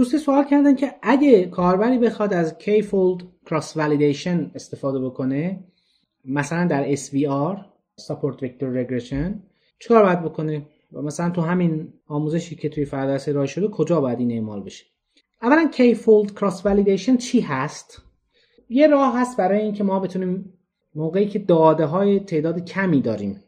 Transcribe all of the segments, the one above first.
دوستی سوال کردن که اگه کاربری بخواد از fold cross validation استفاده بکنه مثلا در SVR Support Vector Regression چیکار باید بکنه؟ و مثلا تو همین آموزشی که توی فرادرس ارائه شده کجا باید این اعمال بشه؟ اولا fold cross validation چی هست؟ یه راه هست برای اینکه ما بتونیم موقعی که داده های تعداد کمی داریم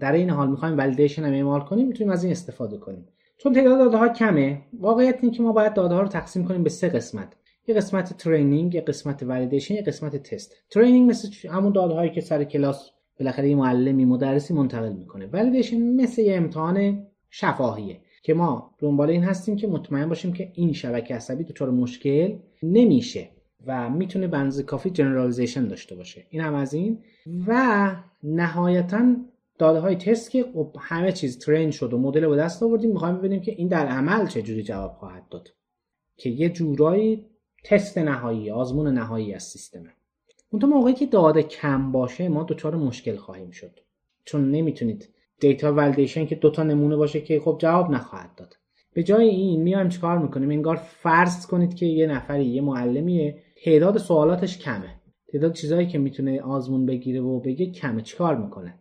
در عین حال می‌خوایم validation هم اعمال کنیم می‌تونیم از این استفاده کنیم. چون تعداد داده ها کمه واقعیت این که ما باید داده ها رو تقسیم کنیم به سه قسمت. یه قسمت training یه قسمت validation یه قسمت تست. training مثل همون داده هایی که سر کلاس بالاخره معلمی مدرسی منتقل می‌کنه. validation مثل یه امتحان شفاهیه که ما دنبال این هستیم که مطمئن باشیم که این شبکه عصبی دچار مشکل نمیشه و می‌تونه به اندازه کافی generalization داشته باشه. این هم از این. و نهایتا داده های تست که خب همه چیز ترین شد و مدل به دست آوردیم می‌خوایم ببینیم که این در عمل چه جوری جواب خواهد داد. که یه جورایی تست نهایی آزمون نهایی از سیستمه. اون موقعی که داده کم باشه ما دچار مشکل خواهیم شد. چون نمی‌تونید دیتا ولیدیشن که دوتا نمونه باشه که خب جواب نخواهد داد. به جای این میایم چیکار می‌کنیم؟ انگار فرض کنید که یه نفری یه معلمیه تعداد سوالاتش کمه. تعداد چیزهایی که می‌تونه آزمون بگیره و بگه کمه. چیکار می‌کنه؟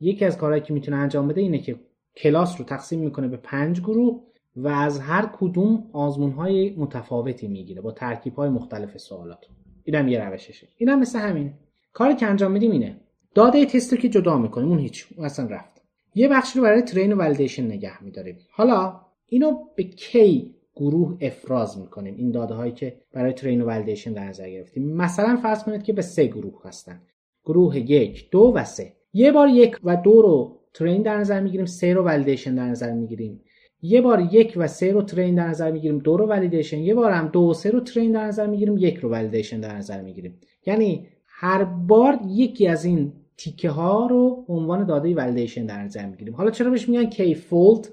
یکی از کارهایی که می‌تونه انجام بده اینه که کلاس رو تقسیم می‌کنه به پنج گروه و از هر کدوم آزمون های متفاوتی می‌گیره با ترکیب های مختلف سوالات. اینم یه روششه. اینم مثل همین. کاری که انجام میدیم اینه. داده تست رو که جدا می‌کنیم اون هیچ اون اصلا رفت. یه بخش رو برای ترین و ولیدیشن نگه میداریم. حالا اینو به کی گروه افراز می‌کنیم؟ این داده هایی که برای ترین و ولیدیشن در نظر گرفتیم. مثلا فرض کنید که به سه گروه هستن. گروه یک دو و سه. یه بار یک و دو رو train در نظر می‌گیریم سه رو validation در نظر می‌گیریم. یه بار یک و سه رو train در نظر می‌گیریم دو رو validation یه بار هم دو و سه رو train در نظر می‌گیریم یک رو validation در نظر می‌گیریم. یعنی هر بار یکی از این تیکه ها رو عنوان داده validation در نظر می‌گیریم. حالا چرا بهش میگن k-fold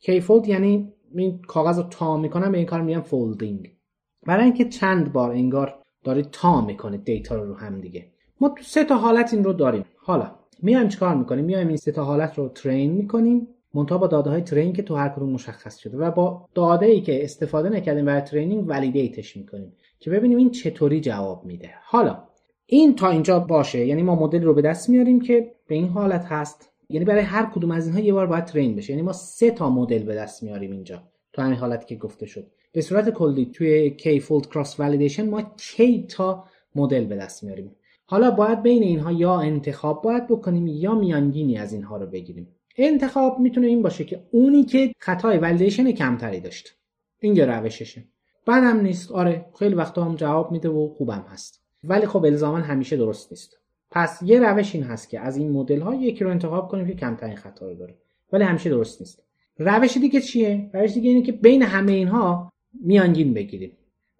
k-fold یعنی این کاغذ رو تا می‌کنم به این کار میگن folding برای اینکه چند بار انگار دارید تا می‌کنه دیتا رو رو هم دیگه. ما تو سه تا حالت این رو داریم. حالا میایم چیکار می‌کنیم؟ میایم این سه تا حالت رو ترین می‌کنیم منتها با داده های ترین که تو هر کدوم مشخص شده و با داده ای که استفاده نکردیم برای ترینینگ ولیدیتش می‌کنیم که ببینیم این چطوری جواب میده. حالا این تا اینجا باشه. یعنی ما مدل رو به دست میاریم که به این حالت هست. یعنی برای هر کدوم از اینها یه بار باید ترین بشه. یعنی ما سه تا مدل به دست میاریم اینجا. تو همین حالتی که گفته شد. به صورت کلی توی کی فولد کراس ما کی تا مدل به دست میاریم؟ حالا باید بین اینها یا انتخاب باید بکنیم یا میانگینی از اینها رو بگیریم. انتخاب می‌تونه این باشه که اونی که خطای ولیدیشن کمتری داشت. این یه روششه. بعدم نیست. آره خیلی وقتا هم جواب میده و خوبم هست. ولی خب الزاما همیشه درست نیست. پس یه روش این هست که از این مدل ها یکی رو انتخاب کنیم که کمترین خطا رو داره. ولی همیشه درست نیست. روش دیگه چیه؟ روش دیگه اینه که بین همه اینها میانگین بگیریم.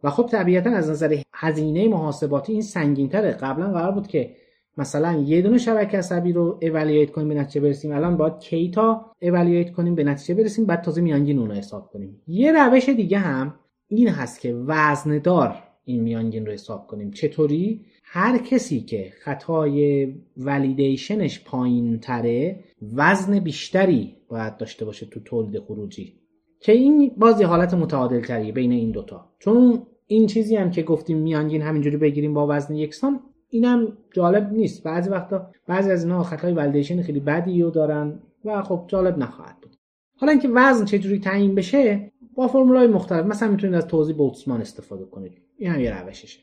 و خب طبیعتا از نظر هزینه محاسباتی این سنگینتره. قبلا قرار بود که مثلا یه دونه شبکه عصبی رو اوالییت کنیم به نتیجه برسیم. الان باید کی تا اوالییت کنیم به نتیجه برسیم بعد تازه میانگین اون رو حساب کنیم. یه روش دیگه هم این هست که وزندار این میانگین رو حساب کنیم. چطوری؟ هر کسی که خطای ولیدیشنش پایین تره وزن بیشتری باید داشته باشه تو تولید خروجی. که این بازی حالت متعادل تریه بین این دوتا. چون این چیزی هم که گفتیم میانگین همینجوری بگیریم با وزن یکسان اینم جالب نیست. بعضی وقتا بعضی از اینها خطای ولیدیشن خیلی بدی رو دارن و خب جالب نخواهد بود. حالا اینکه وزن چجوری تعیین بشه با فرمولای مختلف مثلا می‌تونید از توضیح بولتزمان استفاده کنید. این هم یه روششه.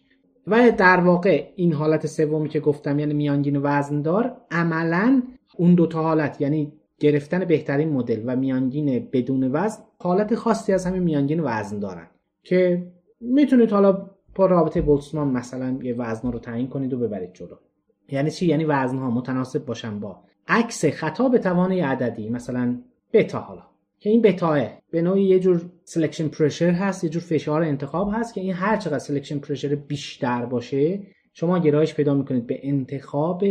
و در واقع این حالت سومی که گفتم یعنی میانگین وزندار عملا اون دوتا حالت یعنی گرفتن بهترین مدل و میانگین بدون وزن حالت خاصی از همین میانگین وزن دارن که می‌تونید حالا با رابطه بولتزمان مثلا یه وزن رو تعیین کنید و ببرید جلو. یعنی چی؟ یعنی وزن ها متناسب باشن با عکس خطا به توان یه عددی مثلا بتا حالا که این بتا به نوعی یه جور selection pressure هست یه جور فشار انتخاب هست که این هر چقدر selection pressure بیشتر باشه شما گرایش پیدا می‌کنید به انتخاب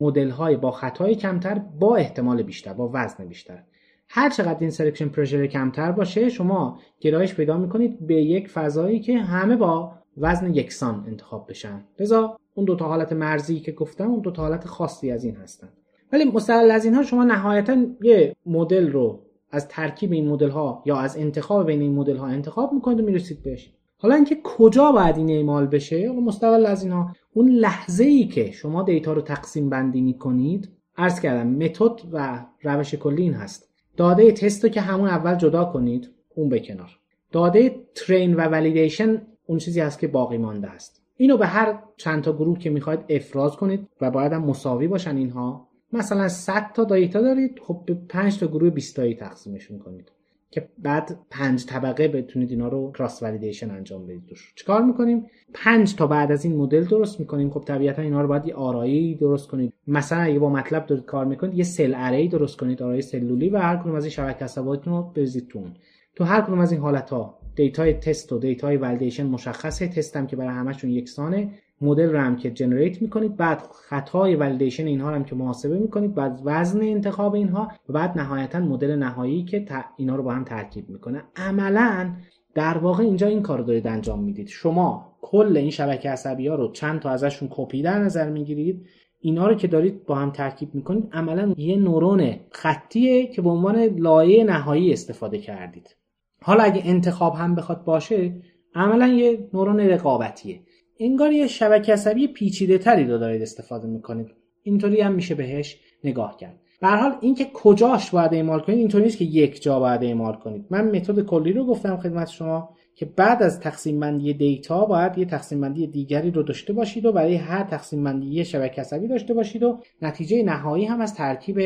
مدل های با خطای کمتر با احتمال بیشتر با وزن بیشتر. هر چقدر این selection pressure کمتر باشه شما گرایش پیدا می‌کنید به یک فضایی که همه با وزن یکسان انتخاب بشن. لذا اون دو تا حالت مرزی که گفتم اون دو تا حالت خاصی از این هستن. ولی مستقل از اینها شما نهایتا یه مدل رو از ترکیب این مدل ها یا از انتخاب بین این مدل ها انتخاب می‌کنید و می‌رسید بهش. حالا اینکه کجا باید این اعمال بشه مستقل از اینها اون لحظه ای که شما دیتا رو تقسیم بندی می‌کنید عرض کردم متد و روش کلی این هست. داده تست رو که همون اول جدا کنید اون به کنار. داده ترین و ولیدیشن اون چیزی هست که باقی مانده است. اینو به هر چند تا گروه که می‌خواید افراز کنید و باید هم مساوی باشن اینها. مثلا 100 تا دیتا دارید خب به 5 تا گروه 20 تایی تقسیمشون کنید. که بعد پنج طبقه بتونید اینا رو cross validation انجام بدید روش چیکار می‌کنیم؟ پنج تا بعد از این مدل درست می‌کنیم. خب طبیعتا اینا رو باید یه آرایه‌ای درست کنید. مثلا اگه با MATLAB دارید کار می‌کنید یه cell array درست کنید آرایه سلولی و هر کدوم از این شبکه عصبیاتون رو بریزید تو تو هر کدوم از این حالت ها دیتای تست و دیتای validation مشخصه. تست هم که برای همشون یکسانه. مدل رو که generate می‌کنید بعد خطای validation اینها رو هم که محاسبه می‌کنید بعد وزن انتخاب اینها و بعد نهایتا مدل نهایی که اینا رو با هم ترکیب می‌کنه. عملا در واقع اینجا این کار رو دارید انجام می‌دید. شما کل این شبکه عصبی ها رو چند تا ازشون کپی در نظر می‌گیرید. اینا رو که دارید با هم ترکیب می‌کنید عملا یه نورون خطیه که به عنوان لایه نهایی استفاده کردید. حالا اگه انتخاب هم بخواد باشه عملا یه نورون رقابتیه. انگار یه شبکه عصبی پیچیده تری رو دارید استفاده می‌کنید. اینطوری هم میشه بهش نگاه کرد. به حال اینکه کجاش باید اعمال کنید اینطوری نیست که یک جا باید اعمال کنید. من متد کلی رو گفتم خدمت شما که بعد از تقسیم بندی دیتا باید یه تقسیم بندی دیگری رو داشته باشید و برای هر تقسیم بندی یه شبکه عصبی داشته باشید و نتیجه نهایی هم از ترکیب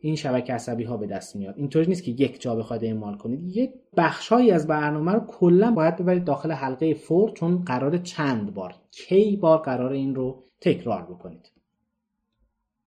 این شبکه عصبی ها به دست میاد. اینطوری نیست که یک جا بخواید اعمال کنید یک بخشهایی از برنامه رو کلا باید ببرید داخل حلقه فور چون قرار چند بار کی بار قرار این رو تکرار بکنید.